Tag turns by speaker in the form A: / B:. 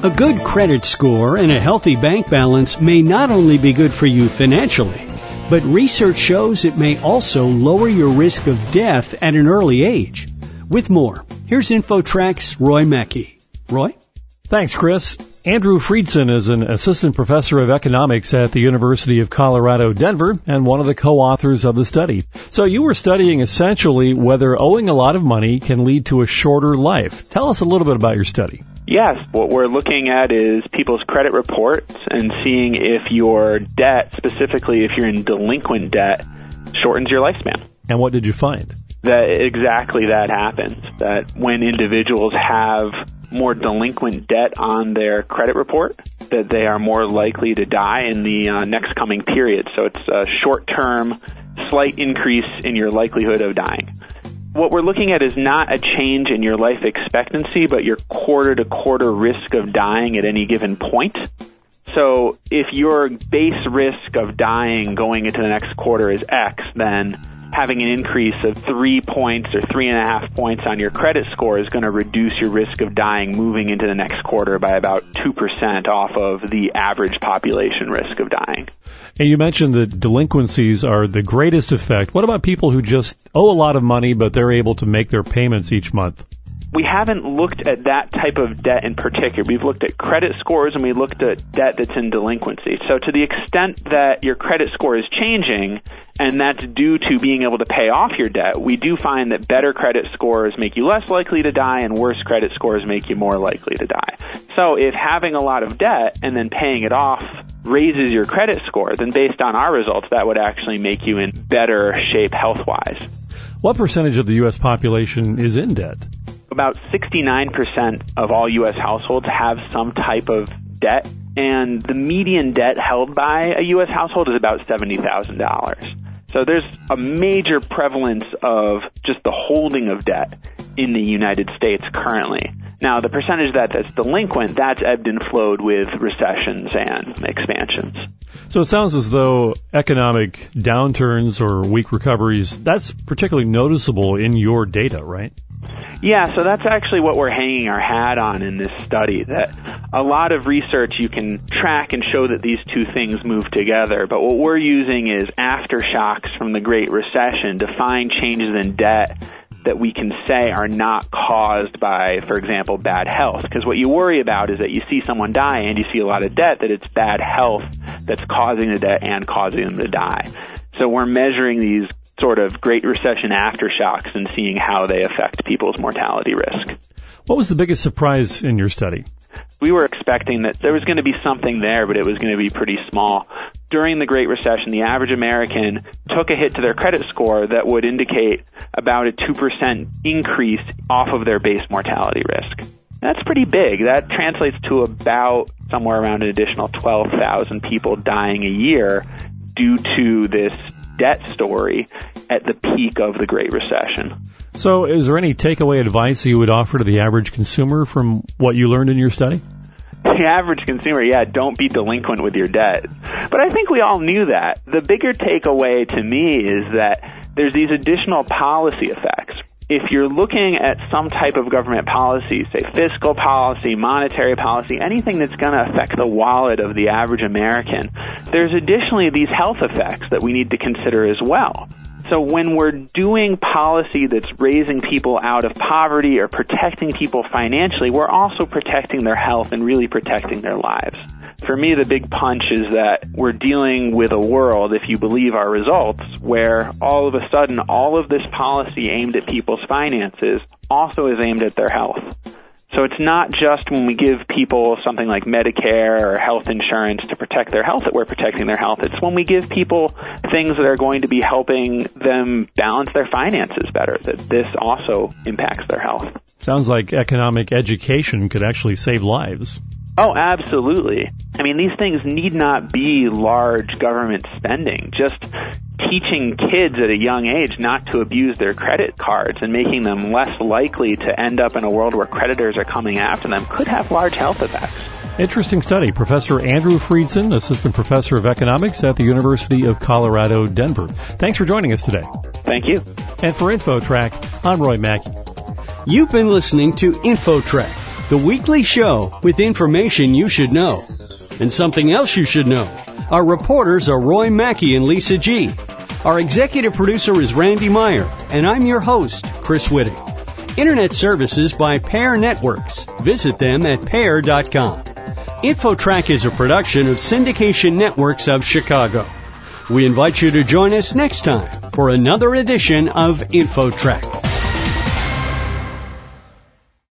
A: A good credit score and a healthy bank balance may not only be good for you financially, but research shows it may also lower your risk of death at an early age. With more, here's InfoTrack's Roy Mackey. Roy?
B: Thanks, Chris. Andrew Friedson is an assistant professor of economics at the University of Colorado, Denver, and one of the co-authors of the study. So you were studying essentially whether owing a lot of money can lead to a shorter life. Tell us a little bit about your study.
C: Yes, what we're looking at is people's credit reports and seeing if your debt, specifically if you're in delinquent debt, shortens your lifespan.
B: And what did you find?
C: That exactly that happens. That when individuals have more delinquent debt on their credit report, that they are more likely to die in the uh, next coming period. So it's a short term, slight increase in your likelihood of dying. What we're looking at is not a change in your life expectancy, but your quarter to quarter risk of dying at any given point. So if your base risk of dying going into the next quarter is X, then having an increase of three points or three and a half points on your credit score is going to reduce your risk of dying moving into the next quarter by about 2% off of the average population risk of dying.
B: And you mentioned that delinquencies are the greatest effect. What about people who just owe a lot of money, but they're able to make their payments each month?
C: We haven't looked at that type of debt in particular. We've looked at credit scores and we looked at debt that's in delinquency. So to the extent that your credit score is changing and that's due to being able to pay off your debt, we do find that better credit scores make you less likely to die and worse credit scores make you more likely to die. So if having a lot of debt and then paying it off raises your credit score, then based on our results, that would actually make you in better shape health wise.
B: What percentage of the U.S. population is in debt?
C: About 69% of all U.S. households have some type of debt, and the median debt held by a U.S. household is about $70,000. So there's a major prevalence of just the holding of debt in the United States currently. Now, the percentage that that's delinquent, that's ebbed and flowed with recessions and expansions.
B: So it sounds as though economic downturns or weak recoveries, that's particularly noticeable in your data, right?
C: Yeah, so that's actually what we're hanging our hat on in this study. That a lot of research you can track and show that these two things move together, but what we're using is aftershocks from the Great Recession to find changes in debt that we can say are not caused by, for example, bad health. Because what you worry about is that you see someone die and you see a lot of debt, that it's bad health that's causing the debt and causing them to die. So we're measuring these sort of Great Recession aftershocks and seeing how they affect people's mortality risk.
B: What was the biggest surprise in your study?
C: We were expecting that there was going to be something there, but it was going to be pretty small. During the Great Recession, the average American took a hit to their credit score that would indicate about a 2% increase off of their base mortality risk. That's pretty big. That translates to about somewhere around an additional 12,000 people dying a year due to this debt story at the peak of the Great Recession.
B: So, is there any takeaway advice you would offer to the average consumer from what you learned in your study?
C: The average consumer, yeah, don't be delinquent with your debt. But I think we all knew that. The bigger takeaway to me is that there's these additional policy effects if you're looking at some type of government policy, say fiscal policy, monetary policy, anything that's going to affect the wallet of the average American, there's additionally these health effects that we need to consider as well. So when we're doing policy that's raising people out of poverty or protecting people financially, we're also protecting their health and really protecting their lives. For me, the big punch is that we're dealing with a world, if you believe our results, where all of a sudden all of this policy aimed at people's finances also is aimed at their health. So it's not just when we give people something like Medicare or health insurance to protect their health that we're protecting their health. It's when we give people things that are going to be helping them balance their finances better that this also impacts their health.
B: Sounds like economic education could actually save lives.
C: Oh, absolutely. I mean, these things need not be large government spending. Just teaching kids at a young age not to abuse their credit cards and making them less likely to end up in a world where creditors are coming after them could have large health effects.
B: Interesting study. Professor Andrew Friedson, Assistant Professor of Economics at the University of Colorado, Denver. Thanks for joining us today.
C: Thank you.
B: And for InfoTrack, I'm Roy Mackey.
A: You've been listening to InfoTrack the weekly show with information you should know. And something else you should know. Our reporters are Roy Mackey and Lisa G. Our executive producer is Randy Meyer, and I'm your host, Chris Whitting. Internet services by Pair Networks. Visit them at pair.com. InfoTrack is a production of Syndication Networks of Chicago. We invite you to join us next time for another edition of InfoTrack.